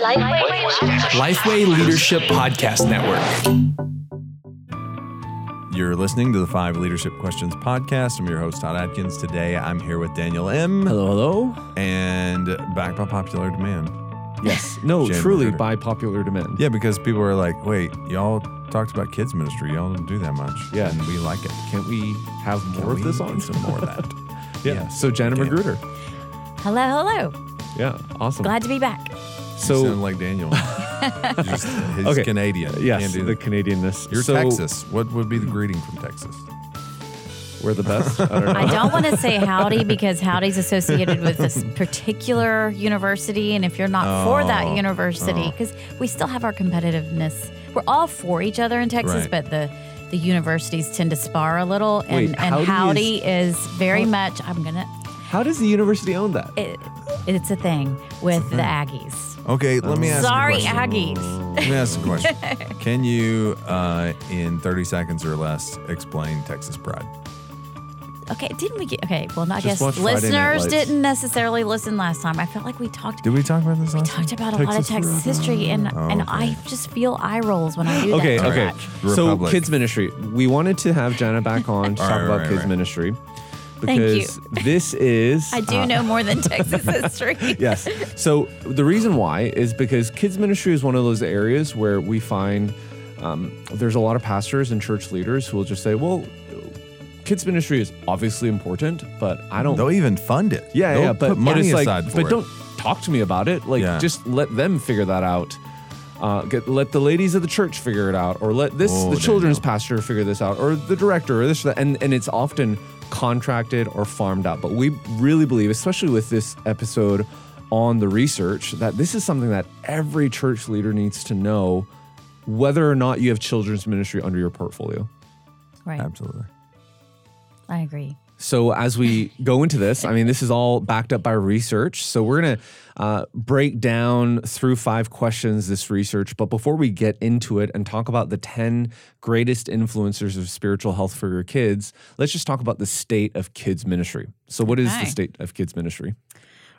Lifeway Leadership Podcast Network. You're listening to the Five Leadership Questions podcast. I'm your host, Todd Adkins. Today I'm here with Daniel Im. Hello, hello. And back by popular demand. Yes. No, Jen truly Ritter. by popular demand. Yeah, because people are like, wait, y'all talked about kids ministry. Y'all don't do that much. Yeah. And we like it. Can't we have Can more of this get on? some more of that. yeah. Yes. So Jana Yeah. Magruder. Hello, hello. Yeah. Awesome. Glad to be back. You so sound like Daniel. Just, he's Okay. Canadian. yes, Can't the that. Canadianness. You're so Texas. What would be the greeting from Texas? We're the best. I don't know. I don't want to say howdy because howdy's associated with this particular university. And if you're not for Oh, that university, oh. because we still have our competitiveness, we're all for each other in Texas, Right. but the the universities tend to spar a little. And, Wait, and howdy howdy is, very how- much, I'm going to, How does the university own that? it, it's a thing with the Aggies. Okay, let me ask Sorry, you a question. Aggies. Let me ask a question. Can you, uh, in 30 seconds or less, explain Texas pride? Okay, didn't we get, okay, well, I Just guess watch Friday Night listeners Lights. didn't necessarily listen last time. I felt like we talked Did we talk about this last talked time? about a lot of Texas Texas history, and Oh, and okay. I just feel eye rolls when I do Okay, that. too okay. much. So Republic. kids ministry. We wanted to have Jana back on to talk right, about right, kids right. ministry Thank you. Because this is I do uh, know more than Texas history. yes. So the reason why is because kids ministry is one of those areas where we find um, there's a lot of pastors and church leaders who will just say, "Well, kids ministry is obviously important, but I don't." They'll even fund it. yeah, They'll yeah, but, put but money like, aside for but it. don't talk to me about it. Like, Yeah. just let them figure that out. Uh, get, let the ladies of the church figure it out, or let this Oh, the children's Daniel. pastor figure this out, or the director, or this, or that. and and it's often contracted or farmed out. But we really believe, especially with this episode on the research, that this is something that every church leader needs to know, whether or not you have children's ministry under your portfolio. Right, Absolutely. I agree. So as we go into this, I mean, this is all backed up by research. So we're gonna uh, break down through five questions this research. But before we get into it and talk about the ten greatest influencers of spiritual health for your kids, let's just talk about the state of kids ministry. So, what is the state of kids ministry?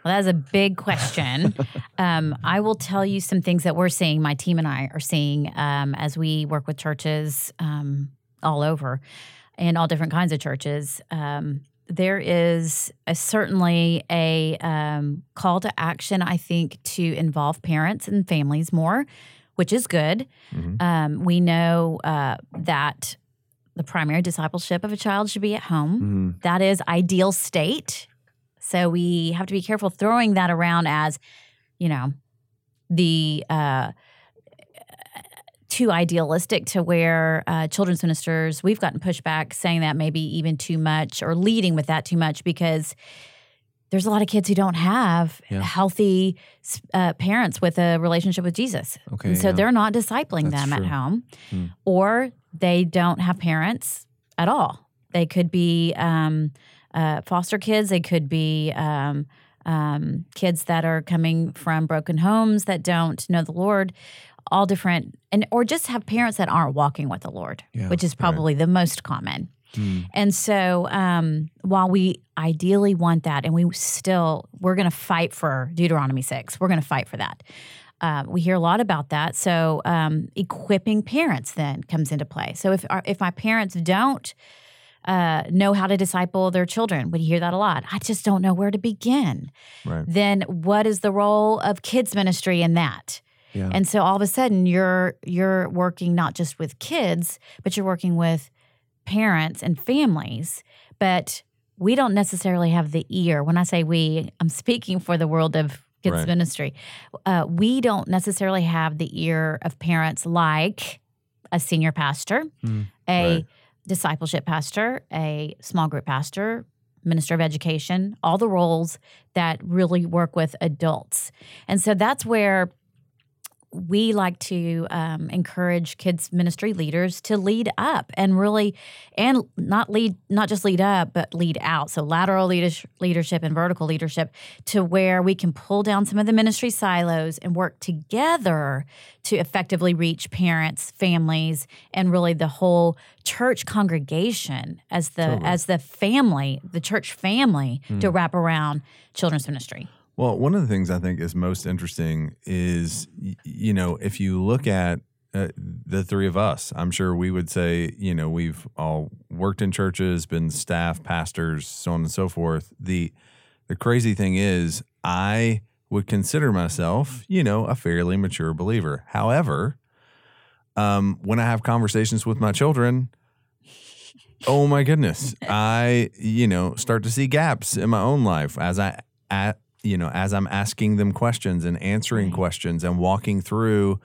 Well, that is a big question. um, I will tell you some things that we're seeing. My team and I are seeing um, as we work with churches um, all over, and all different kinds of churches. Um, there is a, certainly a um, call to action, I think, to involve parents and families more, which is good. Mhm. Um, we know uh, that the primary discipleship of a child should be at home. That is ideal state. So we have to be careful throwing that around as, you know, the uh, too idealistic to where uh, children's ministers we've gotten pushback saying that maybe even too much or leading with that too much because there's a lot of kids who don't have Yeah. healthy uh, parents with a relationship with Jesus. Okay, and so yeah. they're not discipling That's them true. at home, Hmm. or they don't have parents at all. They could be um, uh, foster kids. They could be um, um, kids that are coming from broken homes that don't know the Lord. All different, and or just have parents that aren't walking with the Lord, Yeah, which is probably the most common. Hmm. And so, um, while we ideally want that, and we still we're going to fight for Deuteronomy six, we're going to fight for that. Uh, we hear a lot about that. So, um, equipping parents then comes into play. So, if our, if my parents don't uh, know how to disciple their children, we hear that a lot. I just don't know where to begin. Right. Then, what is the role of kids ministry in that? Yeah. And so all of a sudden you're you're working not just with kids, but you're working with parents and families. But we don't necessarily have the ear. When I say we, I'm speaking for the world of kids Right. ministry. Uh, we don't necessarily have the ear of parents like a senior pastor, Mm, a right. discipleship pastor, a small group pastor, minister of education, all the roles that really work with adults. And so that's where we like to um, encourage kids ministry leaders to lead up and really and not lead not just lead up but lead out. So lateral leadership, and vertical leadership to where we can pull down some of the ministry silos and work together to effectively reach parents families and really the whole church congregation as the Totally. as the family the church family to wrap around children's ministry Well, one of the things I think is most interesting is, you know, if you look at uh, the three of us, I'm sure we would say, you know, we've all worked in churches, been staff, pastors, so on and so forth. The the crazy thing is, I would consider myself, you know, a fairly mature believer. However, um, when I have conversations with my children, oh my goodness, I, you know, start to see gaps in my own life as I, at, you know, as I'm asking them questions and answering questions and walking through,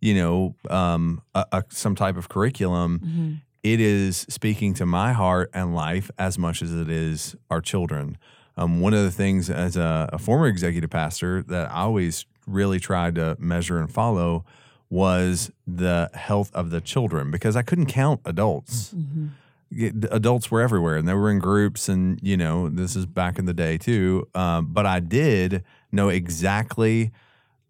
you know, um, a, a, some type of curriculum. Mm-hmm. It is speaking to my heart and life as much as it is our children. Um, one of the things as a, a former executive pastor that I always really tried to measure and follow was the health of the children because I couldn't count adults. The adults were everywhere and they were in groups and you know this is back in the day too. Um, but i did know exactly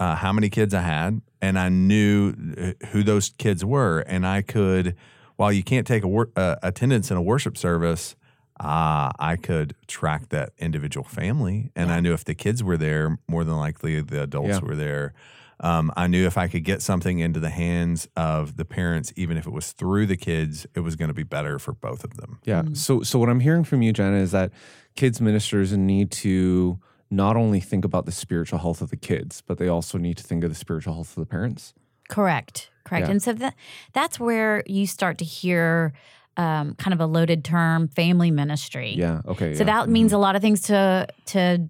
uh, how many kids i had and i knew uh, who those kids were and i could while you can't take a wor- uh, attendance in a worship service uh, i could track that individual family and i knew if the kids were there more than likely the adults Yeah. were there um, I knew if I could get something into the hands of the parents, even if it was through the kids, it was going to be better for both of them. Yeah. So so what I'm hearing from you, Jana, is that kids ministers need to not only think about the spiritual health of the kids, but they also need to think of the spiritual health of the parents. Correct. Correct. Yeah. And so that that's where you start to hear um, kind of a loaded term, family ministry. Yeah. Okay. So yeah. that means a lot of things to to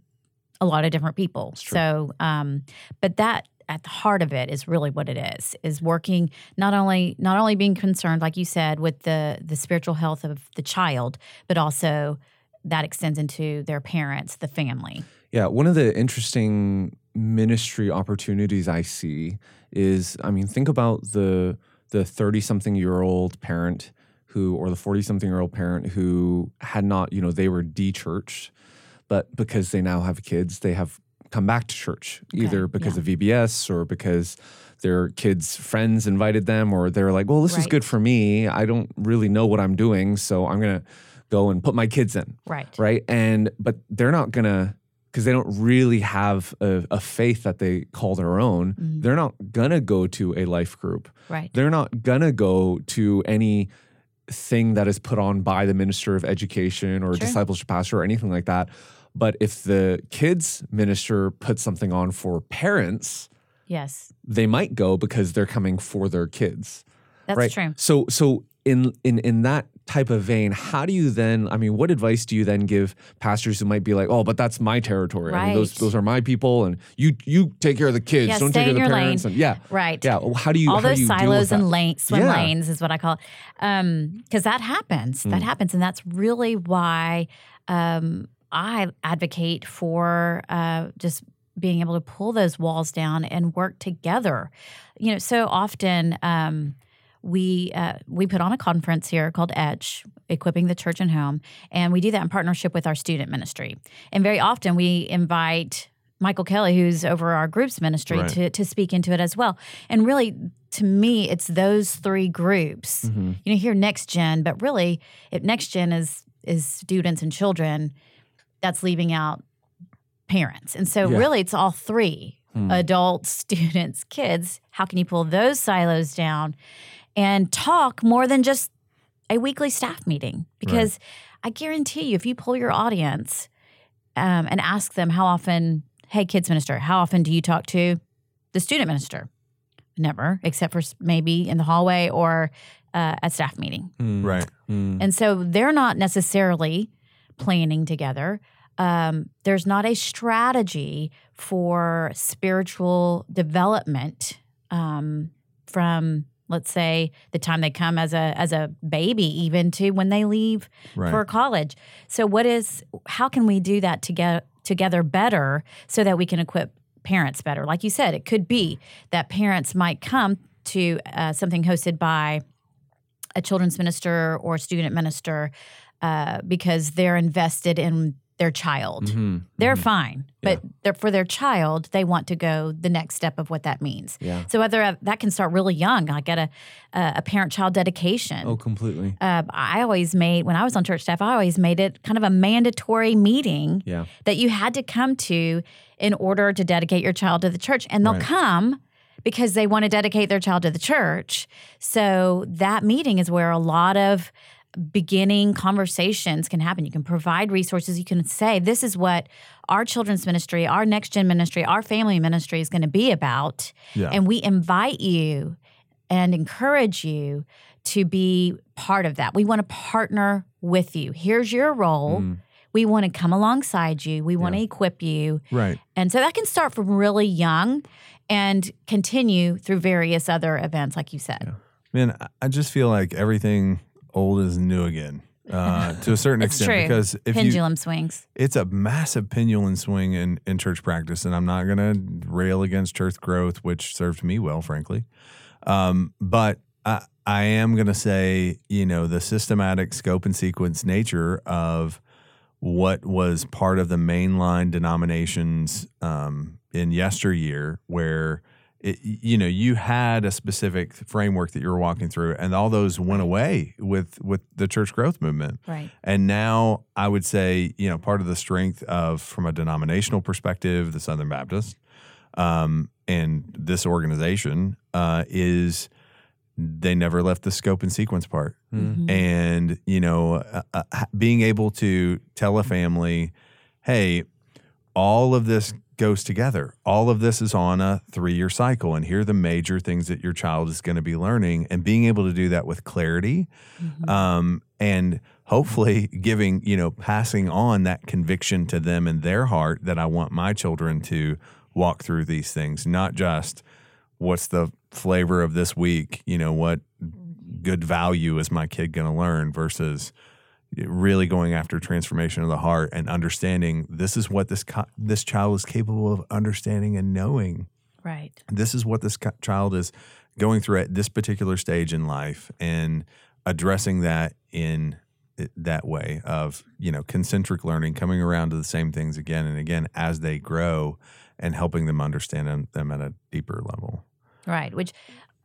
a lot of different people. true. So, um, but that at the heart of it is really what it is: is working not only not only being concerned, like you said, with the the spiritual health of the child, but also that extends into their parents, the family. Yeah, one of the interesting ministry opportunities I see is I mean, think about the the 30 something year old parent who or the 40 something year old parent who had not, you know, they were de-churched, but because they now have kids, they have come back to church either because yeah. of VBS or because their kids' friends invited them or they're like, "Well, this is good for me. I don't really know what I'm doing, so I'm going to go and put my kids in." Right. right? And but they're not gonna because they don't really have a, a faith that they call their own. Mm-hmm. They're not gonna go to a life group. Right. They're not gonna go to any thing that is put on by the minister of education or Sure. discipleship pastor or anything like that. But if the kids minister puts something on for parents, Yes, they might go because they're coming for their kids that's right? true. So so in in in that type of vein, how do you then? I mean, what advice do you then give pastors who might be like, "Oh, but that's my territory. I mean, those those are my people, and you you take care of the kids. Yeah, don't take care of the your lane. parents." And yeah, Right. yeah. How do you all those you silos and lanes, swim Yeah. lanes is what I call. Because that happens. Mm. That happens. And that's really why um, I advocate for uh, just being able to pull those walls down and work together. You know, so often um, we uh, we put on a conference here called Edge, equipping the church and home, and we do that in partnership with our student ministry. And very often we invite Michael Kelly, who's over our groups ministry, Right. to to speak into it as well. And really, to me, it's those three groups. Mm-hmm. You know, here next gen, but really, if next gen is is students and children, that's leaving out parents. And so, Yeah. really, it's all three Hmm. adults, students, kids. How can you pull those silos down and talk more than just a weekly staff meeting? Because I guarantee you, if you pull your audience um, and ask them how often, hey, kids minister, how often do you talk to the student minister? Never, except for maybe in the hallway or uh, at staff meeting. Mm, Right. mm. And so they're not necessarily planning together. Um, there's not a strategy for spiritual development um, from, let's say, the time they come as a as a baby, even to when they leave Right. for college. So, what is? How can we do that together together better so that we can equip parents better? Like you said, it could be that parents might come to uh, something hosted by a children's minister or student minister uh, because they're invested in their child. Mhm. They're Mhm. fine, but they're, for their child, they want to go the next step of what that means. Yeah. So whether uh, that can start really young, like at a a, a parent child dedication. Oh, completely. Uh, I always made when I was on church staff. I always made it kind of a mandatory meeting Yeah. that you had to come to in order to dedicate your child to the church, and they'll Right. come because they want to dedicate their child to the church. So that meeting is where a lot of beginning conversations can happen. You can provide resources. You can say, this is what our children's ministry, our next gen ministry, our family ministry is going to be about. Yeah. And we invite you and encourage you to be part of that. We want to partner with you. Here's your role. Mm. We want to come alongside you. We want Yeah. to equip you. Right. And so that can start from really young and continue through various other events, like you said. Man, I- I just feel like everything old is new again. Uh, to a certain extent, true. because if you, Pendulum swings. it's a massive pendulum swing in, in church practice, and I'm not going to rail against church growth, which served me well, frankly. Um, but I, I am going to say, you know, the systematic scope and sequence nature of what was part of the mainline denominations um, in yesteryear, where it, you know you had a specific framework that you were walking through, and all those went away with with the church growth movement. Right. And now I would say, you know, part of the strength of, from a denominational perspective, the Southern Baptist um, and this organization uh, is they never left the scope and sequence part. Mhm. And, you know, uh, uh, being able to tell a family, hey, all of this goes together. All of this is on a three year cycle. And here are the major things that your child is going to be learning. And being able to do that with clarity Mhm. um, and hopefully giving you know passing on that conviction to them in their heart that I want my children to walk through these things, not just what's the flavor of this week, you know, what good value is my kid going to learn versus really going after transformation of the heart and understanding this is what this co- this child is capable of understanding and knowing Right. this is what this co- child is going through at this particular stage in life and addressing that in that way of you know concentric learning coming around to the same things again and again as they grow and helping them understand them, them at a deeper level Right. Which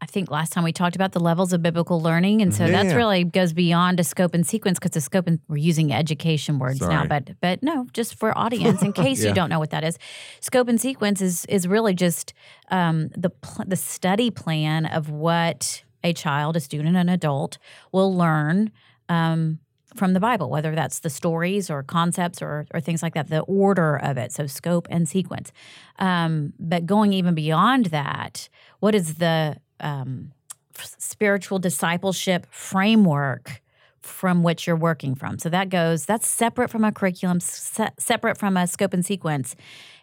I think last time we talked about the levels of biblical learning. And so Yeah, that's really goes beyond a scope and sequence because the scope and we're using education words now, but but no, just for audience, in case Yeah. you don't know what that is. Scope and sequence is is really just um, the pl- the study plan of what a child, a student, an adult will learn um, from the Bible, whether that's the stories or concepts or, or things like that, the order of it. So, scope and sequence. Um, but going even beyond that, what is the um, spiritual discipleship framework from which you're working from? So, that goes, that's separate from a curriculum, se- separate from a scope and sequence.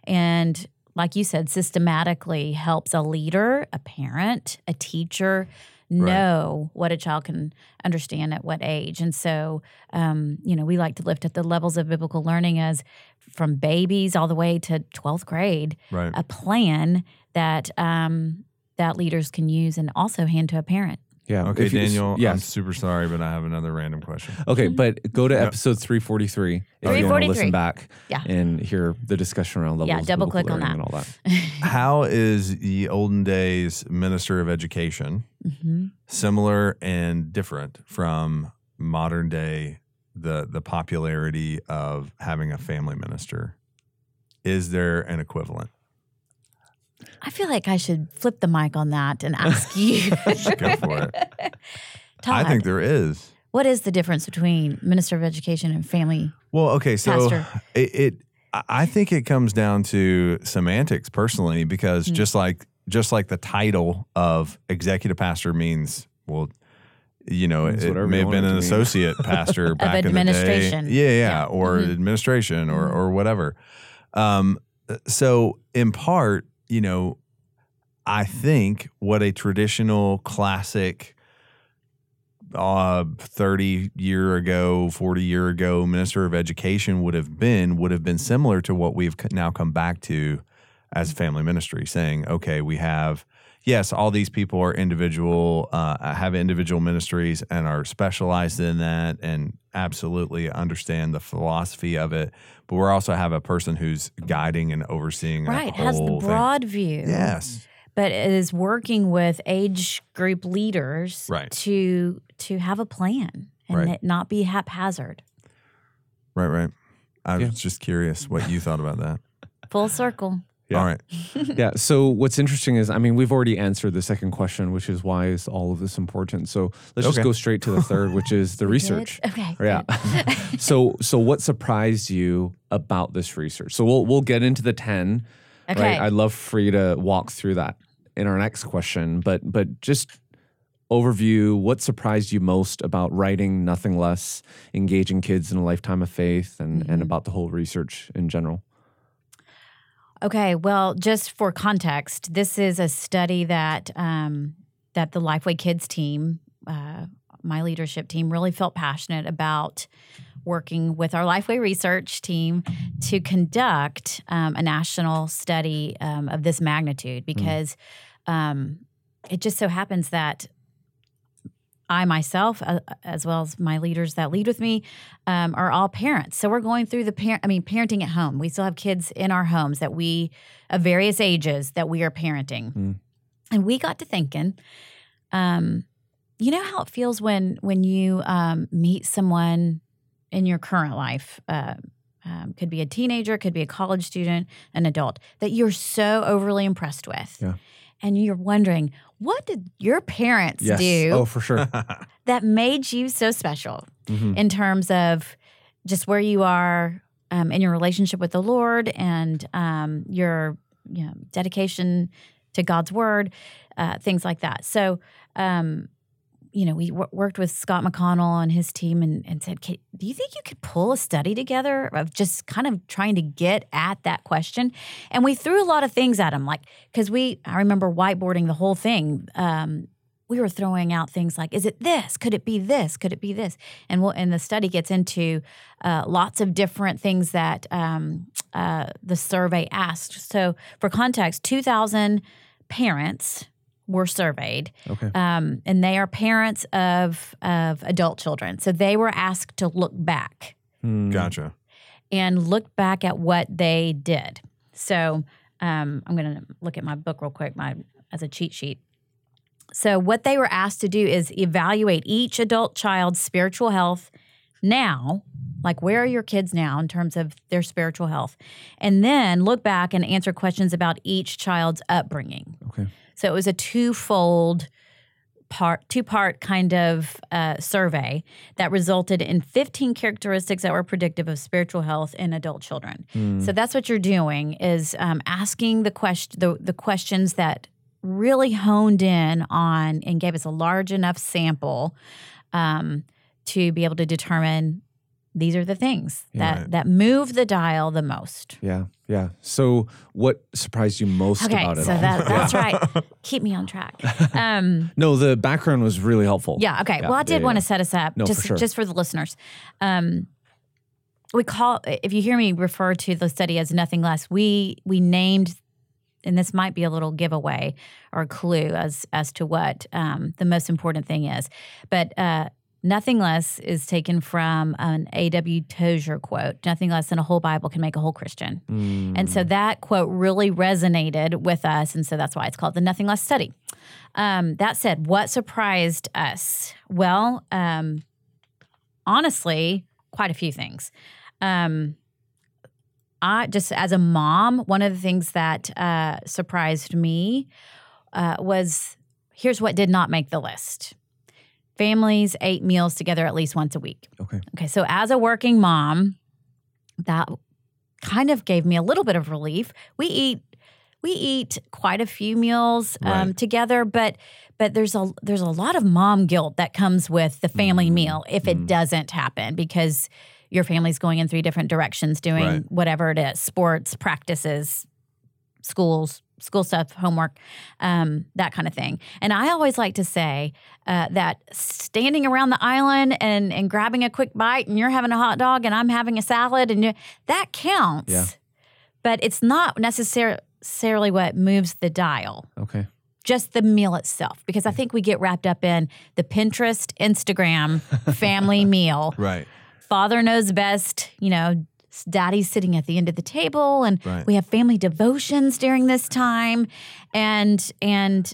And like you said, systematically helps a leader, a parent, a teacher know what a child can understand at what age. And so, um, you know, we like to lift at the levels of biblical learning as from babies all the way to 12th grade, right a plan that um, that leaders can use and also hand to a parent. Yeah. okay If you- daniel i'm super sorry but i have another random question Okay, but go to Yep. episode 343 if you want to 343. listen back Yeah. and hear the discussion around levels Yeah, of double click on that. and all that. how is the olden days minister of education hmm similar and different from modern day the the popularity of having a family minister is there an equivalent I feel like I should flip the mic on that and ask you. go for it. Todd, i think there is what is the difference between minister of education and family? well okay so Pastor. it, it I- i think it comes down to semantics personally because Hmm. just like just like the title of executive pastor means well you know, Means it may have been an to mean. associate pastor back in the administration. day. Yeah, yeah, Yeah. or Mhm. administration or Mhm. or whatever. Um, so in part, you know, I think what a traditional classic uh 30 year ago 40 year ago minister of education would have been would have been similar to what we've now come back to as family ministry saying okay we have yes, all these people are individual, uh, have individual ministries and are specialized in that, and absolutely understand the philosophy of it. But we also have a person who's guiding and overseeing. a Right. Has the whole thing. broad view. Yes. But is working with age group leaders Right. to to have a plan and Right. not be haphazard. Right. Right. I was just curious what you thought about that. Full circle. Yeah. All right. yeah. So what's interesting is, I mean, we've already answered the second question, which is why is all of this important? So let's just go straight to the third, which is the Good? research. Okay. Yeah. so so what surprised you about this research? So we'll we'll get into the ten. Okay. Right. I'd love for you to walk through that in our next question, but but just overview what surprised you most about writing nothing less engaging kids in a lifetime of faith and and Mhm. about the whole research in general Okay, well, just for context, this is a study that um, that the Lifeway Kids team, uh, my leadership team, really felt passionate about working with our Lifeway research team to conduct um, a national study um, of this magnitude because um, it just so happens that I myself, uh, as well as my leaders that lead with me, um, are all parents. So we're going through the parent. I mean, parenting at home. We still have kids in our homes that we, of various ages, that we are parenting, Mm. and we got to thinking. Um, you know how it feels when when you um, meet someone in your current life. Uh, um, could be a teenager, could be a college student, an adult that you're so overly impressed with, Yeah. And you're wondering what did your parents do oh for sure that made you so special Mhm. in terms of just where you are um, in your relationship with the Lord and um, your you know, dedication to God's word, uh, things like that. So, um, you know, we w- worked with Scott McConnell and his team and, and said, Do you think you could pull a study together of just kind of trying to get at that question? And we threw a lot of things at him, like, because we, I remember whiteboarding the whole thing. Um, we were throwing out things like, "Is it this? Could it be this? Could it be this?" And we'll, and the study gets into uh, lots of different things that um, uh, the survey asked. So, for context, two thousand parents were surveyed, okay um, and they are parents of of adult children. So they were asked to look back Hmm. Gotcha. and look back at what they did. So um, I'm going to look at my book real quick, my as a cheat sheet. So what they were asked to do is evaluate each adult child's spiritual health now, like where are your kids now in terms of their spiritual health, and then look back and answer questions about each child's upbringing. okay So it was a twofold part, two part kind of uh, survey that resulted in 15 characteristics that were predictive of spiritual health in adult children. Hmm. So that's what you're doing is um, asking the question, the, the questions that really honed in on and gave us a large enough sample um, to be able to determine these are the things that that move the dial the most. yeah yeah so what surprised you most Okay, about it so all that, that's right. Keep me on track. Um, no the background was really helpful Yeah. Okay. Yeah, well, I did yeah, want to set us up No, for just sure. just for the listeners. Um, we call if you hear me refer to the study as nothing less. We we named, and this might be a little giveaway or clue as as to what um, the most important thing is, but. Uh, Nothing less is taken from an A.W. Tozer quote. Nothing less than a whole Bible can make a whole Christian. Hmm. And so that quote really resonated with us. And so that's why it's called the Nothing Less Study. Um, that said, what surprised us? Well, um, honestly, quite a few things. Um, I just, as a mom, one of the things that uh, surprised me uh, was here's what did not make the list families ate meals together at least once a week. okay Okay, so as a working mom, that kind of gave me a little bit of relief. We eat we eat quite a few meals um, Right. together, but but there's a there's a lot of mom guilt that comes with the family Mhm. meal if it Mhm. doesn't happen because your family's going in three different directions doing Right. whatever it is sports practices schools school stuff homework um, that kind of thing and i always like to say uh, that standing around the island and, and grabbing a quick bite and you're having a hot dog and i'm having a salad and you that counts Yeah. but it's not necessar- necessarily what moves the dial okay just the meal itself because I think we get wrapped up in the Pinterest, Instagram family meal. Right. Father knows best, you know, daddy's sitting at the end of the table and Right. we have family devotions during this time and and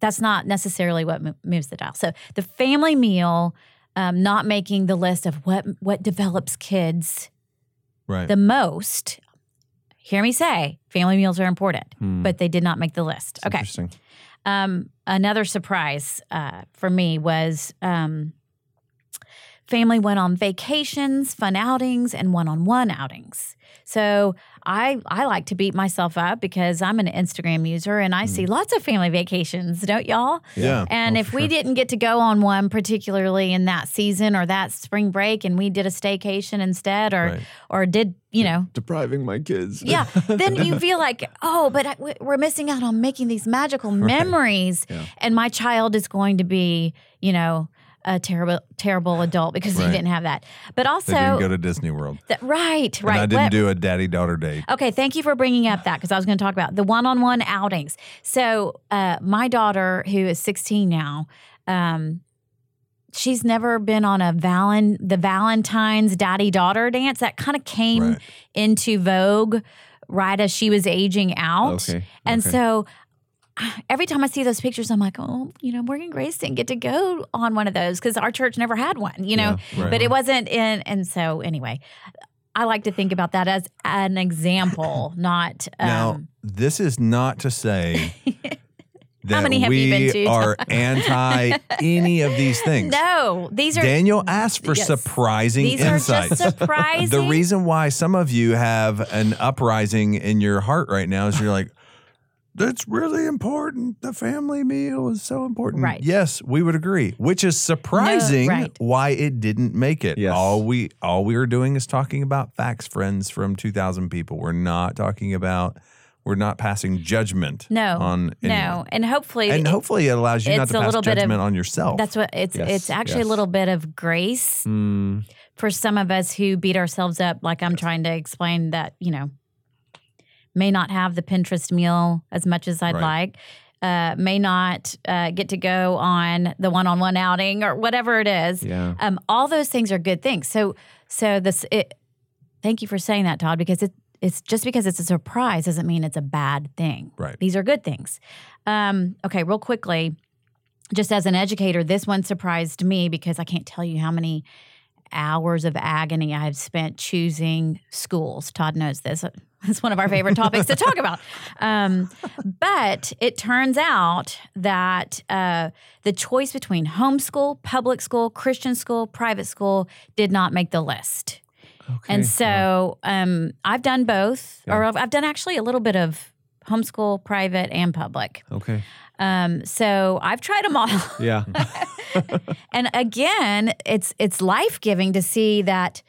that's not necessarily what moves the dial. So the family meal um, not making the list of what what develops kids Right. the most. Hear me say, family meals are important, Hmm. but they did not make the list. Okay. Interesting. Um, another surprise uh, for me was um, family went on vacations, fun outings, and one-on-one outings. So I I like to beat myself up because I'm an Instagram user and I see mm. lots of family vacations, don't y'all? Yeah. And Oh, if for we sure. didn't get to go on one, particularly in that season or that spring break, and we did a staycation instead, or Right. or did you know Depriving my kids. yeah then you feel like oh but I, we- we're missing out on making these magical memories Yeah. and my child is going to be you know a terrible terrible adult because Right. they didn't have that but They also didn't go to Disney World. th- right right And I didn't What- do a daddy daughter date. Okay, thank you for bringing up that because I was going to talk about the one-on-one outings. So, uh, my daughter, who is 16 now, um, she's never been on a valen the Valentine's daddy-daughter dance. That kind of came Right. into vogue right as she was aging out, Okay. and okay. so. Every time I see those pictures, I'm like, oh, you know, Morgan Grace didn't get to go on one of those because our church never had one, you know. Yeah, right. But it wasn't in, and so anyway, I like to think about that as an example, not Now, um, this is not to say that many have we you been to, are anti any of these things. no. These are Daniel asked for Yes. surprising these insights. are just surprising. the reason why some of you have an uprising in your heart right now is you're like, that's really important. The family meal is so important. Right. Yes, we would agree. Which is surprising right. why it didn't make it. Yes. All we all we were doing is talking about facts, friends from two thousand people. We're not talking about we're not passing judgment no, on no, anyone. and hopefully, And hopefully it allows you not it's to a pass little bit of- judgment on yourself. that's what it's. Yes, it's actually yes. a little bit of grace Mm, for some of us who beat ourselves up. Like I'm trying to explain that you know may not have the Pinterest meal as much as I'd Right. like. Uh, may not uh, get to go on the one-on-one outing or whatever it is. yeah. um, all those things are good things. So, so this. It, thank you for saying that, Todd, because it, it's just because it's a surprise doesn't mean it's a bad thing. Right. These are good things. Um, okay, real quickly, just as an educator, this one surprised me because I can't tell you how many hours of agony I have spent choosing schools. Todd knows this. It's one of our favorite topics to talk about. Um, but it turns out that uh, the choice between homeschool, public school, Christian school, private school did not make the list. Okay. And so um, I've done both, or I've, I've done actually a little bit of homeschool, private, and public. okay. Um, so I've tried them all. Yeah. and again, it's it's life giving to see that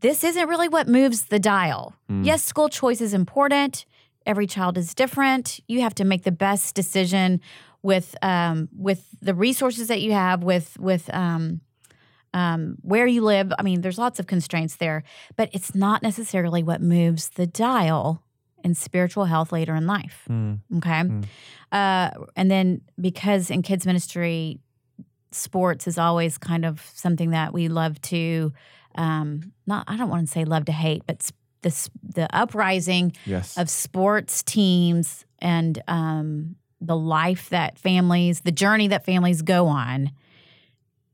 this isn't really what moves the dial. Mm. Yes, school choice is important. Every child is different. You have to make the best decision with um, with the resources that you have, with with um, um, where you live. I mean, there's lots of constraints there, but it's not necessarily what moves the dial in spiritual health later in life. Mm. Okay. Mm. Uh, and then because in kids ministry, sports is always kind of something that we love to, um, not, I don't want to say love to hate, but this, the uprising Yes. of sports teams and um, the life that families, the journey that families go on,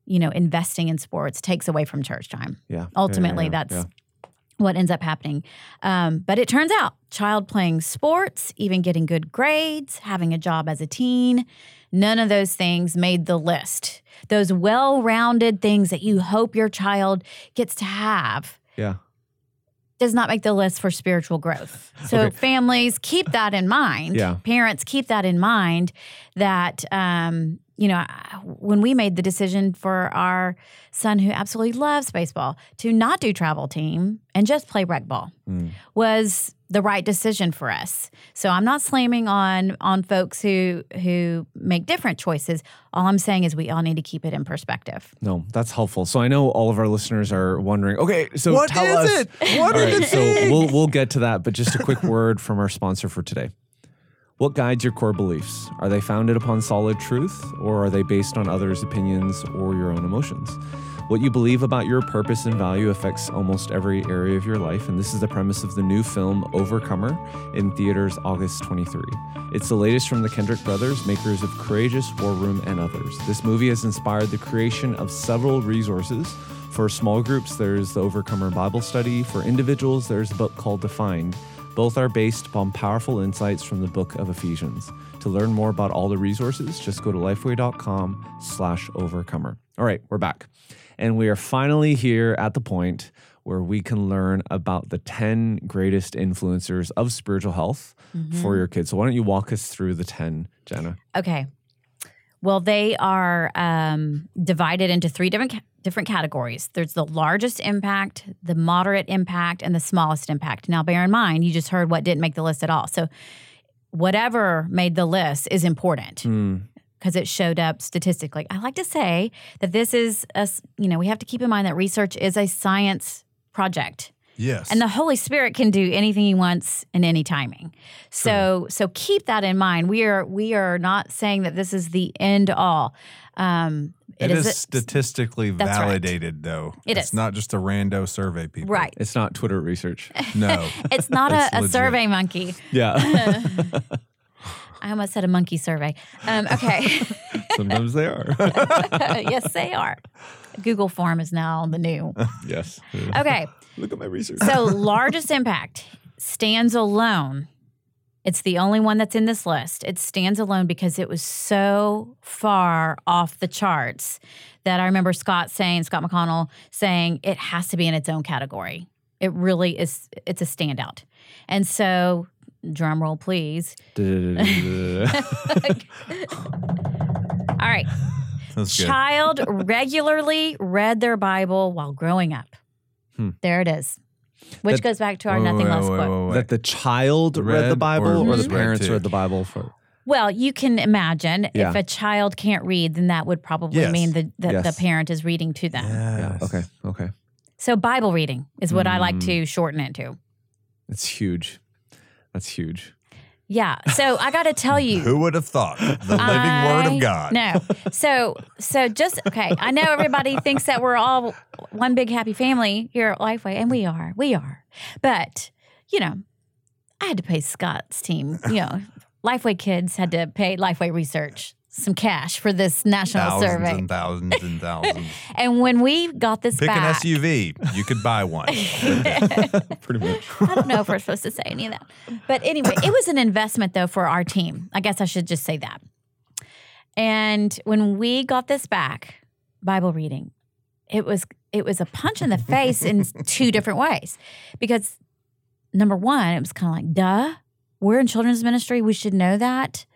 you know, investing in sports takes away from church time yeah. ultimately Yeah, yeah, that's yeah. What ends up happening um, but it turns out child playing sports even getting good grades having a job as a teen none of those things made the list those well-rounded things that you hope your child gets to have Yeah. does not make the list for spiritual growth. So Okay. families keep that in mind. Yeah. Parents keep that in mind that um, you know when we made the decision for our son who absolutely loves baseball to not do travel team and just play rec ball Mm. was the right decision for us. So I'm not slamming on on folks who who make different choices. All I'm saying is we all need to keep it in perspective. No, that's helpful. So I know all of our listeners are wondering. Okay, so What tell is us. it? What All are right, the so we'll we'll get to that, but just a quick word from our sponsor for today. What guides your core beliefs? Are they founded upon solid truth, or are they based on others' opinions or your own emotions? What you believe about your purpose and value affects almost every area of your life, and this is the premise of the new film Overcomer in theaters August 23. It's the latest from the Kendrick brothers, makers of Courageous, War Room, and others. This movie has inspired the creation of several resources. For small groups, there's the Overcomer Bible Study. For individuals, there's a book called Defined. Both are based upon powerful insights from the book of Ephesians. To learn more about all the resources, just go to lifeway.com slash overcomer. All right, we're back. And we are finally here at the point where we can learn about the 10 greatest influencers of spiritual health mm-hmm. for your kids. So why don't you walk us through the 10, Jana? Okay. Well, they are um, divided into three different ca- different categories. There's the largest impact, the moderate impact, and the smallest impact. Now, bear in mind, you just heard what didn't make the list at all. So, whatever made the list is important because it showed up statistically. I like to say that this is a you know we have to keep in mind that research is a science project. Yes. And the Holy Spirit can do anything He wants in any timing. So so keep that in mind. We are we are not saying that this is the end all. Um, it is, a- statistically That's right. validated, though. It it's is. not just a rando survey people. right. It's not Twitter research. No. It's not It's a, a survey monkey. Yeah. I almost said a monkey survey. Um, okay. Sometimes they are. yes, they are. Google form is now the new. yes. Okay. Look at my research. So, largest impact stands alone. It's the only one that's in this list. It stands alone because it was so far off the charts that I remember Scott saying, Scott McConnell saying, it has to be in its own category. It really is, it's a standout. And so, drum roll, please. All right. That's. Child regularly read their Bible while growing up. Hmm. There it is. Which That- goes back to our Wait, nothing wait, less wait, quote. wait, wait. that the child read, the Bible or or, the parents to? read the Bible for Well, you can imagine Yeah. if a child can't read, then that would probably Yes. mean that, that Yes. the parent is reading to them. Yes. Okay. Okay. So Bible reading is what I like Mm. to shorten it to. It's huge. That's huge. Yeah. So I got to tell you. Who would have thought? The living word of God. No. So so just okay. I know everybody thinks that we're all one big happy family here at Lifeway, and we are. We are. But, you know, I had to pay Scott's team, you know, Lifeway kids had to pay Lifeway Research some cash for this national Thousands survey. and thousands and thousands. And when we got this Pick an SUV. You could buy one. Pretty much. I don't know if we're supposed to say any of that. But anyway, it was an investment though for our team. I guess I should just say that. And when we got this back, Bible reading, it was it was a punch in the face in two different ways. Because number one, it was kind of like, duh, we're in children's ministry, we should know that.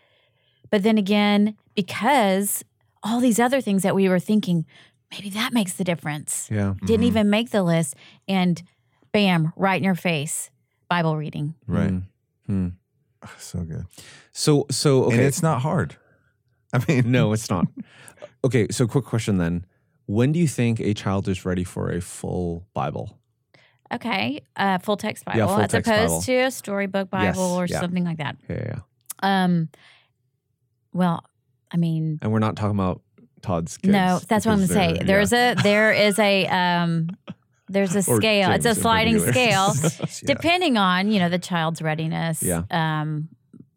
But then again, because all these other things that we were thinking, maybe that makes the difference Yeah. didn't Mhm. even make the list and bam right in your face bible reading Right. Mm. Hmm. So good. So so okay. And it's not hard. I mean, no, it's not. Okay, so quick question then. When do you think a child is ready for a full Bible? okay uh, full text bible Yeah, full as text opposed Bible. to a storybook bible Yes, or yeah. something like that Yeah, yeah. um well i mean And we're not talking about Todd's kids. no that's what i'm gonna say there's yeah. a there is a um there's a scale it's a sliding scale depending on you know the child's readiness Yeah. um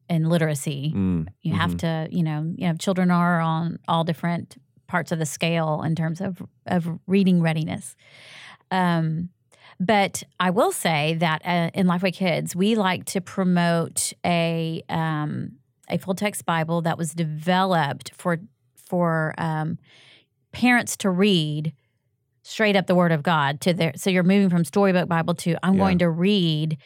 and literacy Mm, you have mhm. to you know you know children are on all different parts of the scale in terms of of reading readiness um but I will say that uh, in Lifeway Kids, we like to promote a um, a full text Bible that was developed for for um, parents to read straight up the Word of God to their. So you're moving from storybook Bible to I'm Yeah. going to read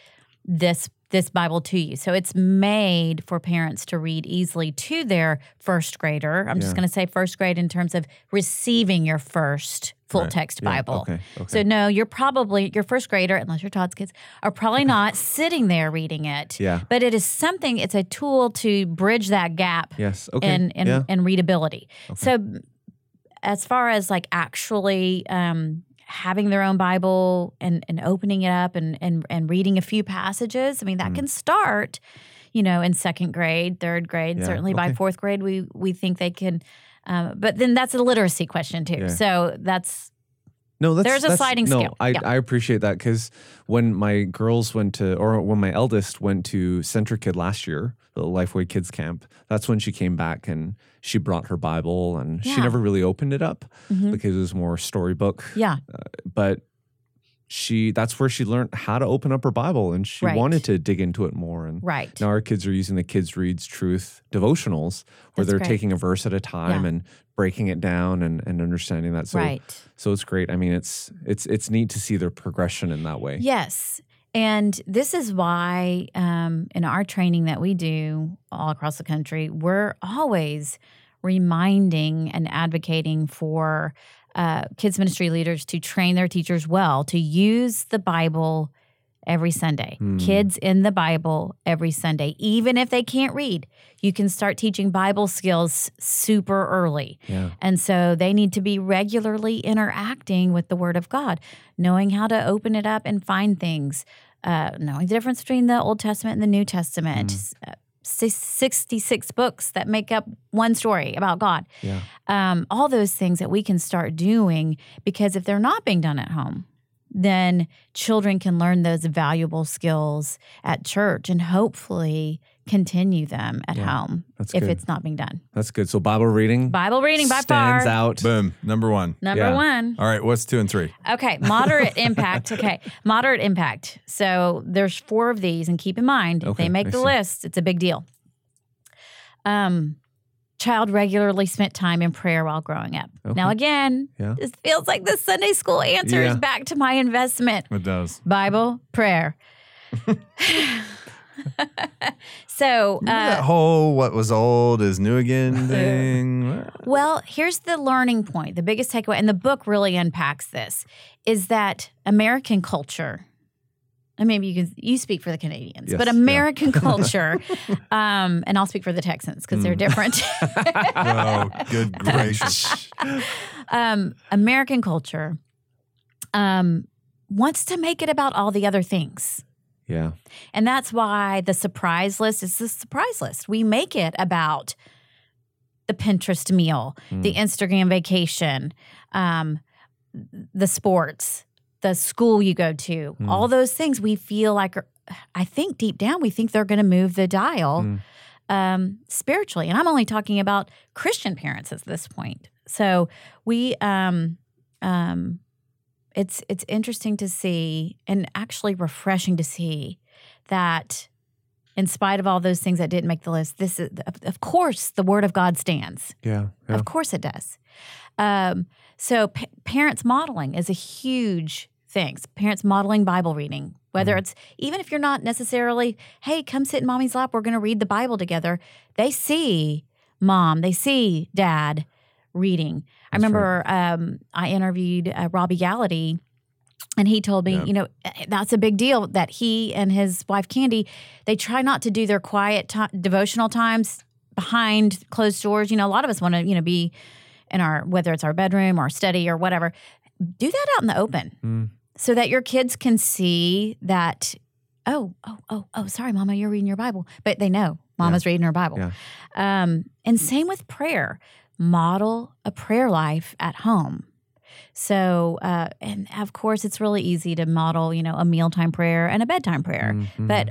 this this Bible to you. So it's made for parents to read easily to their first grader. I'm Yeah. just going to say first grade in terms of receiving your first full Right. text Yeah, Bible. Okay. Okay. So no, you're probably your first grader, unless you're Todd's kids, are probably not sitting there reading it. yeah. But it is something. It's a tool to bridge that gap Yes. Okay. in in, yeah. in readability. So, as far as like actually um, having their own Bible and and opening it up and and and reading a few passages, I mean that Mm. can start. you know, in second grade, third grade, Yeah, certainly by fourth grade, we we think they can. Um, but then that's a literacy question too. Yeah. So that's No, that's, There's a that's- sliding no, scale. I, Yeah. I appreciate that because when my girls went to, or when my eldest went to Center Kid last year, the Lifeway Kids Camp, that's when she came back and she brought her Bible and she never really opened it up Mhm. because it was more storybook. yeah, But she, that's where she learned how to open up her Bible and she Right. wanted to dig into it more. And right. now our kids are using the Kids Reads Truth devotionals where That's they're great. taking a verse at a time Yeah. and breaking it down and, and understanding that. So right. so it's great. I mean, it's it's it's neat to see their progression in that way. Yes. And this is why, um, in our training that we do all across the country, we're always reminding and advocating for uh, kids ministry leaders to train their teachers well to use the Bible every Sunday. Hmm. Kids in the Bible every Sunday, even if they can't read, you can start teaching Bible skills super early. Yeah. And so they need to be regularly interacting with the Word of God, knowing how to open it up and find things, uh, knowing the difference between the Old Testament and the New Testament. Uh, 66 books that make up one story about God. Yeah. Um, all those things that we can start doing because if they're not being done at home, then children can learn those valuable skills at church and hopefully continue them at Yeah, home that's if good. it's not being done. That's good. So Bible reading Bible reading by stands far. out. Boom. Number one. Number Yeah. one. All right. What's two and three? Okay, moderate impact. Okay, moderate impact. So there's four of these, and keep in mind if Okay, they make I the see. list, it's a big deal. Um, child regularly spent time in prayer while growing up. Now again, Yeah. this feels like the Sunday school answer Yeah. is back to my investment: It does. Bible, prayer. so. uh, that whole what was old is new again thing. Well, here's the learning point. The biggest takeaway, and the book really unpacks this, is that American culture. And maybe you can you speak for the Canadians, Yes, but yeah. American culture, um, and I'll speak for the Texans because they're Mm. different. oh, good gracious. um, American culture um, wants to make it about all the other things. Yeah. And that's why the surprise list is the surprise list. We make it about the Pinterest meal, the Instagram vacation, um, the sports, the school you go to, Mm. all those things we feel like are, I think deep down we think they're going to move the dial Mm. um, spiritually. And I'm only talking about Christian parents at this point. So we, um, um, it's it's interesting to see and actually refreshing to see that in spite of all those things that didn't make the list, this is of, course the Word of God stands. Yeah. Yeah. Of course it does. Um, so pa- parents modeling is a huge thing. Parents modeling Bible reading, whether Mm-hmm. it's even if you're not necessarily, hey, come sit in mommy's lap, we're going to read the Bible together. They see mom, they see dad reading. I That's remember um, I interviewed uh, Robbie Gallaty. And he told me, Yeah. you know, eh, that's a big deal that he and his wife Candy, they try not to do their quiet ti devotional times behind closed doors. You know, a lot of us want to, you know, be in our whether it's our bedroom or study or whatever. Do that out in the open Mm. so that your kids can see that. Oh, oh, oh, oh! Sorry, Mama, you're reading your Bible, but they know Mama's reading her Bible. Yeah. Um, and same with prayer. Model a prayer life at home. So, uh, and of course, it's really easy to model, you know, a mealtime prayer and a bedtime prayer. Mhm. But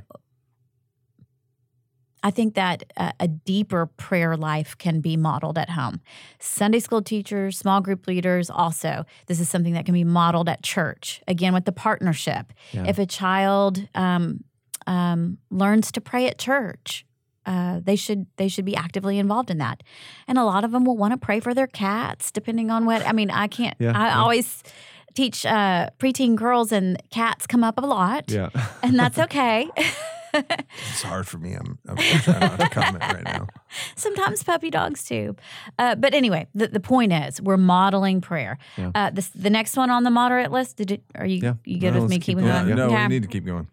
I think that a, a deeper prayer life can be modeled at home. Sunday school teachers, small group leaders, also, this is something that can be modeled at church. Again, with the partnership. Yeah. If a child um, um, learns to pray at church, uh, they should they should be actively involved in that, and a lot of them will want to pray for their cats, depending on what. I mean, I can't. Yeah, I yeah. always teach uh, preteen girls, and cats come up a lot, yeah. and that's okay. It's hard for me. I'm, I'm trying not to comment right now. Sometimes puppy dogs too. Uh, but anyway, the, the point is we're modeling prayer. Yeah. Uh, this, the next one on the moderate list, did it, are you Yeah. you good No, with me keeping going. Yeah, no, Okay. we need to keep going.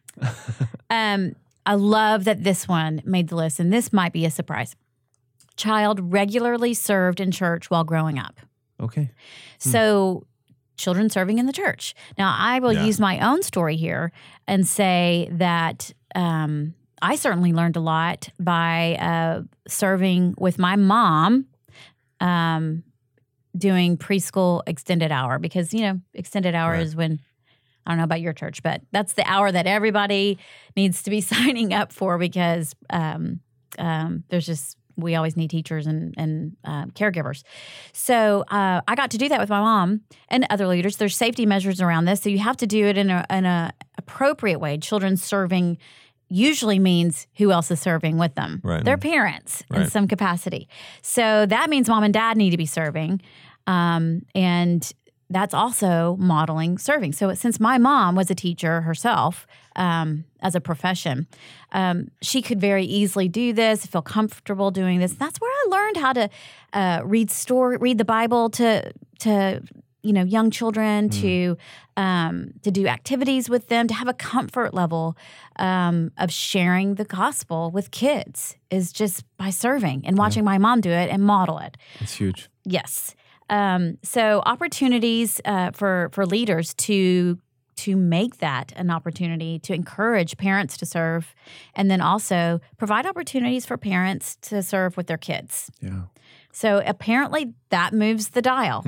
Um, I love that this one made the list, and this might be a surprise. Child regularly served in church while growing up. Okay. So, children serving in the church. Now, I will Yeah. use my own story here and say that um, I certainly learned a lot by uh, serving with my mom, um, doing preschool extended hour because you know extended hour Right. is when I don't know about your church, but that's the hour that everybody needs to be signing up for because um, um, there's just we always need teachers and and uh, caregivers. So uh, I got to do that with my mom and other leaders. There's safety measures around this, so you have to do it in a in a appropriate way. Children serving usually means who else is serving with them Right. their parents in some capacity so that means mom and dad need to be serving um, and that's also modeling serving. So since my mom was a teacher herself um, as a profession um, she could very easily do this feel comfortable doing this. That's where i learned how to uh, read story read the bible to to you know young children to um, to do activities with them to have a comfort level um, of sharing the gospel with kids is just by serving and watching my mom do it and model it. It's huge. Yes. Um, so opportunities uh, for for leaders to to make that an opportunity to encourage parents to serve, and then also provide opportunities for parents to serve with their kids. Yeah. So apparently that moves the dial.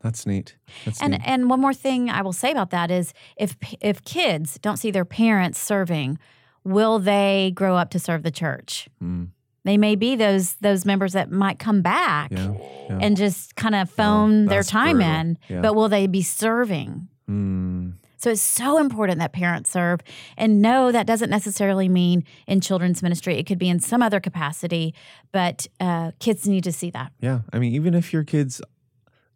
That's neat. That's And neat. and one more thing I will say about that is if if kids don't see their parents serving, will they grow up to serve the church? Mm. They may be those those members that might come back Yeah. yeah. and just kind of phone their time brutal. in, Yeah. but will they be serving? Mm. So it's so important that parents serve. And no, that doesn't necessarily mean in children's ministry. It could be in some other capacity, but uh, kids need to see that. Yeah. I mean, even if your kids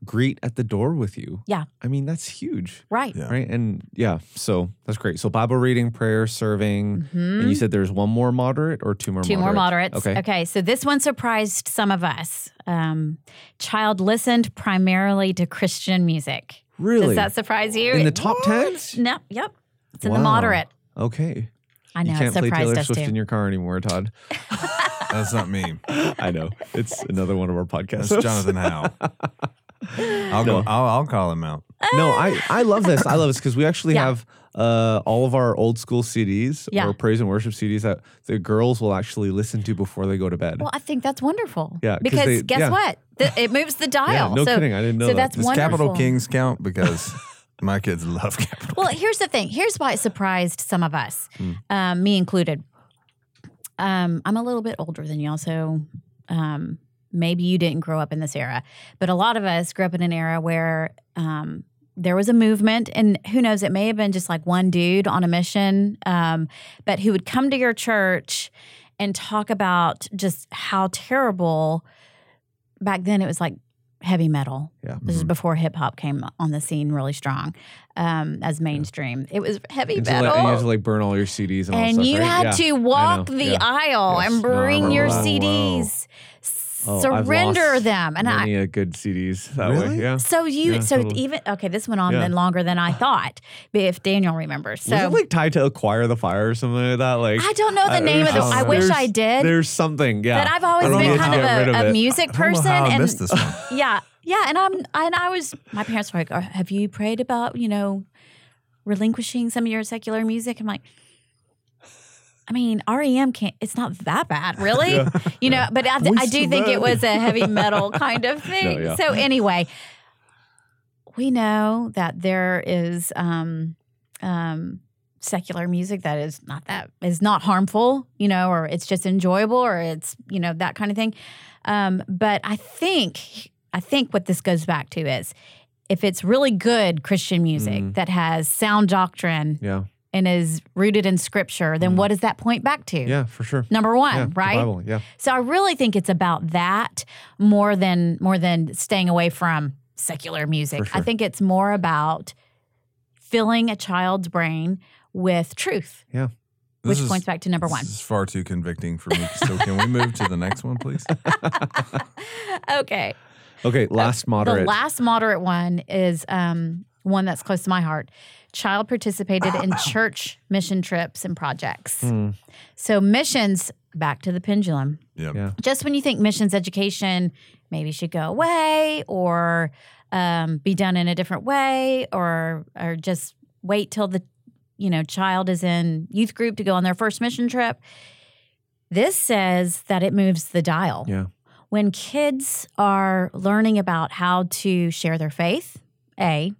greet at the door with you. Yeah. I mean, that's huge. Right. Yeah. Right. And yeah, so that's great. So Bible reading, prayer, serving. And you said there's one more moderate or two more Mm-hmm. Two more moderates. Okay. Okay. So this one surprised some of us. Um, child listened primarily to Christian music. Really? Does that surprise you? In the top 10? No. Yep. It's in the moderate. Okay. I know you it can't play surprised Taylor us Swift too. in your car anymore, Todd. That's not me. I know. It's another one of our podcasts. That's Jonathan Howe. I'll go. I'll, I'll call him out. No, I, I love this. I love this because we actually Yeah. have uh, all of our old school CDs Yeah. or praise and worship CDs that the girls will actually listen to before they go to bed. Well, I think that's wonderful. Yeah, 'cause Because they- guess yeah. what? Th- it moves the dial. yeah, no so, kidding. I didn't know so that. that's Does wonderful. Capital Kings count? Because my kids love Capital. Well, here's the thing. Here's why it surprised some of us, Hmm. um, me included. Um, I'm a little bit older than y'all, so um, maybe you didn't grow up in this era, but a lot of us grew up in an era where um, there was a movement, and who knows, it may have been just like one dude on a mission, um, but who would come to your church and talk about just how terrible. Back then, it was like heavy metal. Yeah. This is before hip hop came on the scene really strong um, as mainstream. It was heavy And, metal. and you have to like burn all your CDs and, and stuff, you right? had Yeah, to walk the Yeah. aisle Yes. and bring remember your. CDs, Oh, I've surrender lost them. And I, many a good CDs that Really? way. Yeah. so you, Yeah, so totally. even okay, this went on Yeah. then longer than I thought. If Daniel remembers, so Was it like tied to Acquire the Fire or something like that? Like I don't know the name of the. there's- I wish there's- I did. There's something, yeah. But I've always been kind of to get rid a, of a music I don't know person, I and missed this one. yeah, yeah, and I'm and I was. My parents were like, "Oh, "Have you prayed about you know relinquishing some of your secular music?" I'm like. I mean, REM can't. It's not that bad, really. You know, but I, I do think it was a heavy metal kind of thing. yeah. So anyway, we know that there is um, um, secular music that is not that is not harmful, you know, or it's just enjoyable, or it's you know that kind of thing. Um, but I think I think what this goes back to is if it's really good Christian music that has sound doctrine yeah. And is rooted in Scripture, then what does that point back to? Yeah, for sure. Number one, Yeah, the right? Bible, yeah. So I really think it's about that more than more than staying away from secular music. For I think it's more about filling a child's brain with truth, Yeah. This which is- points back to number one. This is far too convicting for me. So can we move to the next one, please? okay. Okay, last moderate. The last moderate one is um, one that's close to my heart. Child participated in church mission trips and projects. Hmm. So missions, back to the pendulum. Yep. Yeah. just when you think missions education maybe should go away or um, be done in a different way or or just wait till the you know child is in youth group to go on their first mission trip. This says that it moves the dial. Yeah. When kids are learning about how to share their faith, A,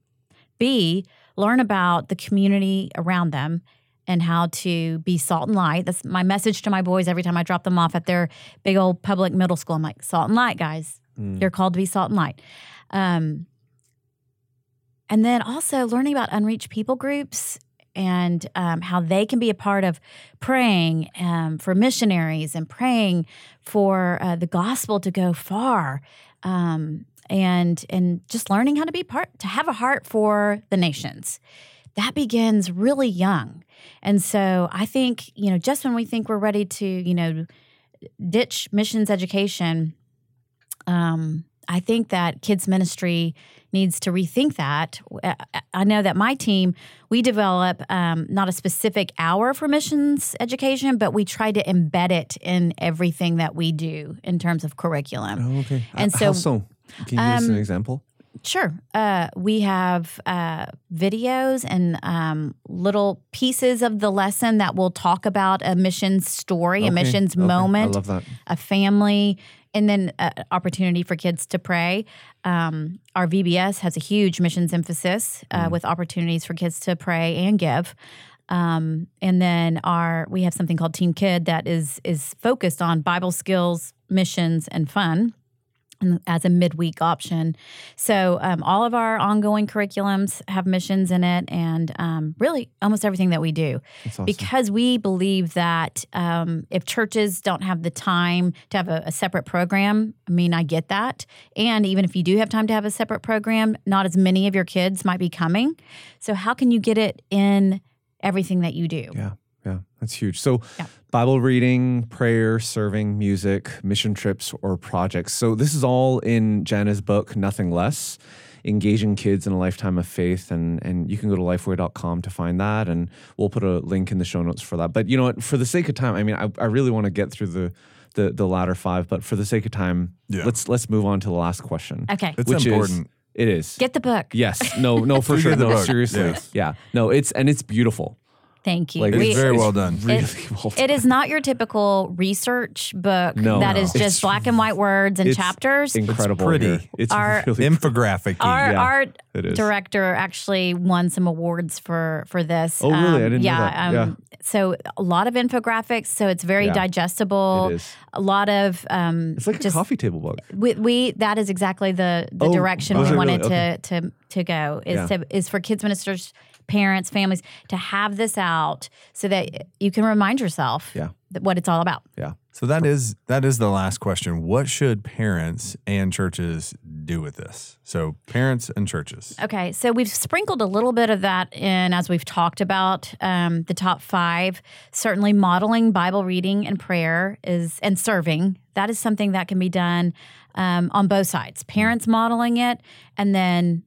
B, learn about the community around them and how to be salt and light. That's my message to my boys every time I drop them off at their big old public middle school. I'm like, salt and light, guys. Mm. You're called to be salt and light. Um, and then also learning about unreached people groups and um, how they can be a part of praying um, for missionaries and praying for uh, the gospel to go far um, and and just learning how to be part to have a heart for the nations that begins really young and so i think you know just when we think we're ready to you know ditch missions education um, I think that kids ministry needs to rethink that. Uh, I know that my team we develop um, not a specific hour for missions education, but we try to embed it in everything that we do in terms of curriculum. Oh, okay. And Uh, so- so? Can you give us an Um, example? Sure. Uh, we have uh, videos and um, little pieces of the lesson that will talk about a missions story, a missions okay. moment. I love that. a family, and then uh, opportunity for kids to pray. Um, our VBS has a huge missions emphasis uh, Mm. with opportunities for kids to pray and give. Um, and then our we have something called Team Kid that is is focused on Bible skills, missions, and fun as a midweek option. So um, all of our ongoing curriculums have missions in it, and um, really almost everything that we do awesome. because we believe that um, if churches don't have the time to have a, a separate program, I mean, I get that. And even if you do have time to have a separate program, not as many of your kids might be coming. So, how can you get it in everything that you do? Yeah, yeah, that's huge. So, Yeah. Bible reading, prayer, serving, music, mission trips, or projects. So, this is all in Jana's book, Nothing Less. Engaging kids in a lifetime of faith, and and you can go to lifeway.com to find that, and we'll put a link in the show notes for that. But you know what? For the sake of time, I mean, I, I really want to get through the the the latter five, but for the sake of time, Yeah. let's let's move on to the last question. Okay. It's which important. Is, it is. Get the book. yes. No. No. For sure. get No. book. Seriously. Yes. Yeah. No. It's and it's beautiful. Thank you. Like It's We- very well done. Really It- well it is not your typical research book No, that no. is just It's- black and white words and chapters. it's chapters. incredible. pretty. here. It's Our- really Infographic. our Yeah, art it is. director actually won some awards for for this. Oh, really? I didn't know that. Um, So a lot of infographics. So it's very Yeah. digestible. It is. A lot of um, It's like just a coffee table book. we, we that is exactly the the Oh, direction was we wanted really? Okay. to to to go is Yeah. to is for kids ministers parents families to have this out so that you can remind yourself Yeah. that what it's all about Yeah. So that is that is the last question. What should parents and churches do with this? So parents and churches. Okay, so we've sprinkled a little bit of that in as we've talked about um, the top five. Certainly, modeling Bible reading and prayer is and serving. That is something that can be done um, on both sides. Parents modeling it, and then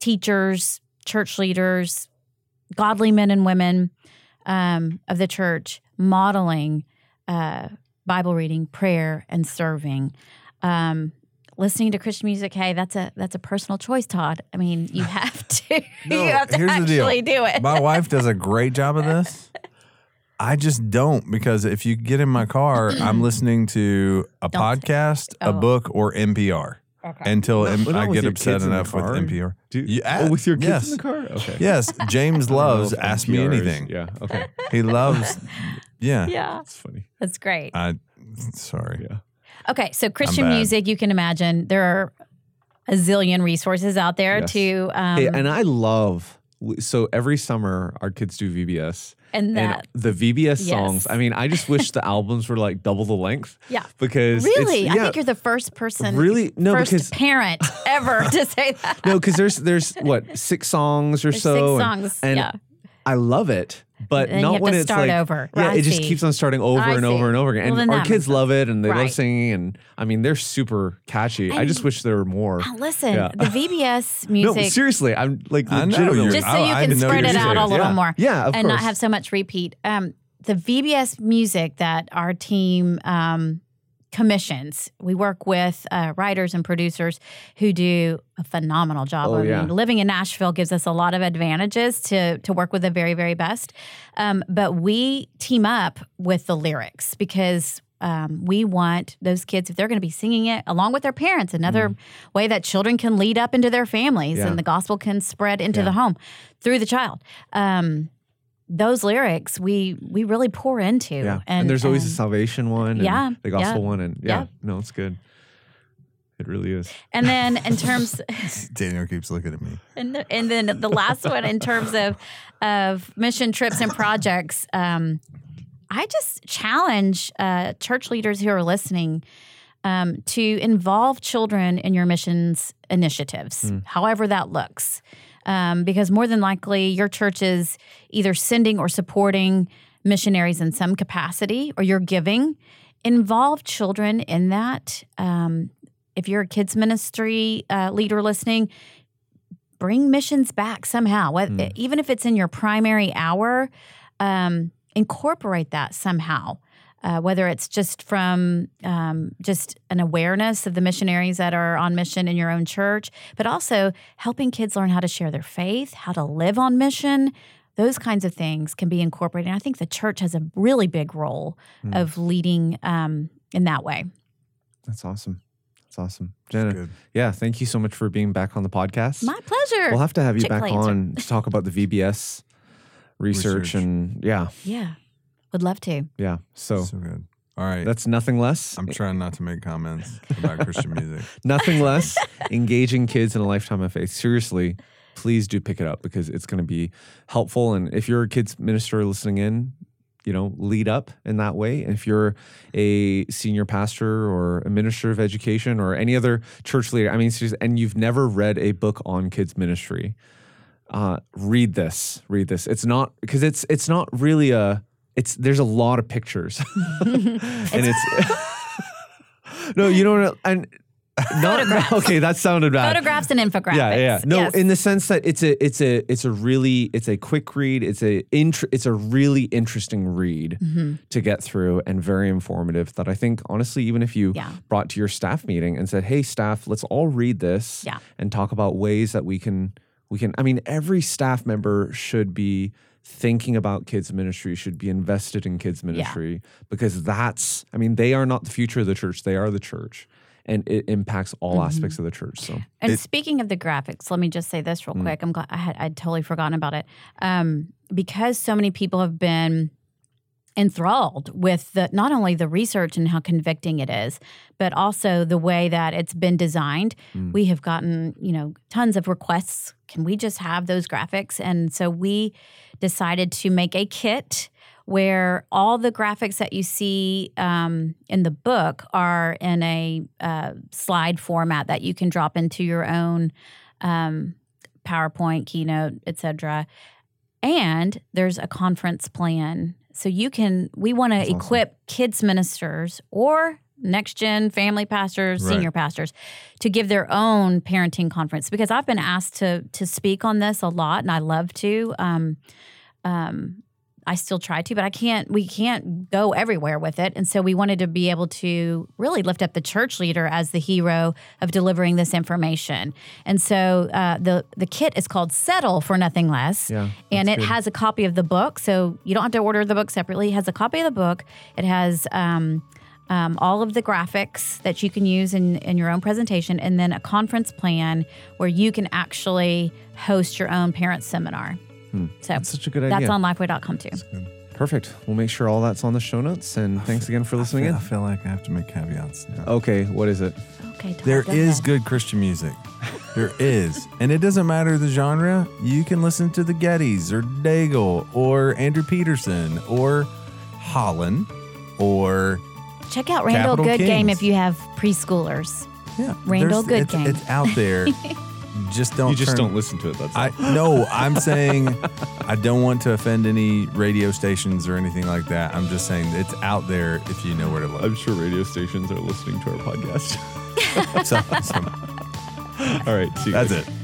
teachers, church leaders, godly men and women um, of the church modeling uh, Bible reading, prayer, and serving. Um, listening to Christian music, hey, that's a that's a personal choice, Todd. I mean, you have to No, you have to here's the deal. actually do it. My wife does a great job of this. I just don't because if you get in my car, I'm listening to a Don't- podcast, a Oh. book, or NPR Okay. until M- Well, not I get upset kids in the enough with car. NPR. Do, You- oh, with your kids yes. in the car? Okay. Yes, James I don't know loves Ask Me Anything. Yeah. Okay. He loves, yeah. yeah, That's funny. that's great. I, sorry. Yeah. Okay, so Christian music, you can imagine there are a zillion resources out there Yes. to um, Hey, and I love so every summer our kids do VBS. and And the VBS Yes. songs, I mean, I just wish the albums were like double the length. Yeah. Because it's- really, I think you're the first person, Really? No, first because- parent ever to say that. no, because there's there's what six songs or There's so, six and- songs, and, yeah. I love it, but Then you not have when to it's like over. yeah, I it just see. keeps on starting over I and see. over and over again. Well, and then our kids love it and they love singing, and I mean they're super catchy. I just And- wish there were more. Listen, Yeah. the VBS music. No, seriously, I'm like legitimately. just so you I can didn't spread it out a little Yeah. more, Yeah, of and not have so much repeat. Um, the VBS music that our team um, commissions. We work with uh, writers and producers who do a phenomenal job. Oh, I yeah. mean, living in Nashville gives us a lot of advantages to to work with the very very best. Um, but we team up with the lyrics because. Um, we want those kids, if they're going to be singing it along with their parents, another way that children can lead up into their families Mm. Yeah. and the gospel can spread into the home through the child. Um, those lyrics we we really pour into. Yeah. And, there's always a salvation one and Yeah, the gospel yeah, one. And yeah, yeah. no, it's good. It really is. and then in terms Daniel keeps looking at me. and, the, and then the last one in terms of of mission trips and projects um, i just challenge uh, church leaders who are listening um, to involve children in your missions initiatives however that looks um, because more than likely your church is either sending or supporting missionaries in some capacity or you're giving. Involve children in that. Um, if you're a kids ministry uh, leader listening bring missions back somehow. What- even if it's in your primary hour um, incorporate that somehow uh, whether it's just from um, just an awareness of the missionaries that are on mission in your own church but also helping kids learn how to share their faith how to live on mission those kinds of things can be incorporated and i think the church has a really big role of leading um, in that way That's awesome. That's awesome. Jana, Good. yeah, thank you so much for being back on the podcast. my pleasure We'll have to have you Chick back fil-A answer. on to talk about the VBS research, Research. and yeah, yeah would love to yeah. So So good. All right. that's nothing less. I'm trying not to make comments about Christian music. nothing less engaging kids in a lifetime of faith. Seriously, please do pick it up because it's going to be helpful. And if you're a kids minister listening in, you know, lead up in that way. And if you're a senior pastor or a minister of education or any other church leader, I mean, seriously, and you've never read a book on kids ministry, uh, read this. Read this. It's not because it's it's not really a. It's there's a lot of pictures, and it's. no, you know what? And not Photographs. okay. That sounded bad. photographs and infographics Yeah, yeah. No, Yes. in the sense that it's a it's a it's a really it's a quick read. It's a int- it's a really interesting read Mm-hmm. to get through and very informative. That I think honestly, even if you Yeah. brought to your staff meeting and said, "Hey, staff, let's all read this Yeah. and talk about ways that we can we can." I mean, every staff member should be thinking about kids ministry should be invested in kids ministry because that's i mean they are not the future of the church they are the church and it impacts all Mm-hmm. aspects of the church so And speaking of the graphics, let me just say this real quick. I'm glad I had I'd totally forgotten about it. Um, because so many people have been enthralled with the not only the research and how convicting it is, but also the way that it's been designed. We have gotten, you know, tons of requests. Can we just have those graphics? And so we decided to make a kit where all the graphics that you see um, in the book are in a uh, slide format that you can drop into your own um, PowerPoint, Keynote, etc. And there's a conference plan, so you can. We want to equip kids ministers or next gen family pastors, Right. senior pastors to give their own parenting conference because I've been asked to to speak on this a lot, and I love to. Um, um, I still try to, but I can't. We can't go everywhere with it, and so we wanted to be able to really lift up the church leader as the hero of delivering this information. And so uh, the the kit is called "Settle for Nothing Less," Yeah, and it good. has a copy of the book, so you don't have to order the book separately. It has a copy of the book. It has. Um, um, all of the graphics that you can use in, in your own presentation, and then a conference plan where you can actually host your own parent seminar. So That's such a good idea. that's idea. on lifeway.com too. Perfect. We'll make sure all that's on the show notes. And thanks again for listening I in. feel, I feel like I have to make caveats. now. Okay, what is it? Okay, Todd, There go is ahead. good Christian music. There is. And it doesn't matter the genre. You can listen to the Gettys or Daigle or Andrew Peterson or Holland or Check out Randall Capital Good Game if you have preschoolers. yeah, Randall there's- Good it's, Game. It's out there. just don't you just turn- don't listen to it. That's I no, I'm saying I don't want to offend any radio stations or anything like that. I'm just saying it's out there if you know where to look. I'm sure radio stations are listening to our podcast. So- so- all right. See you that's guys. it.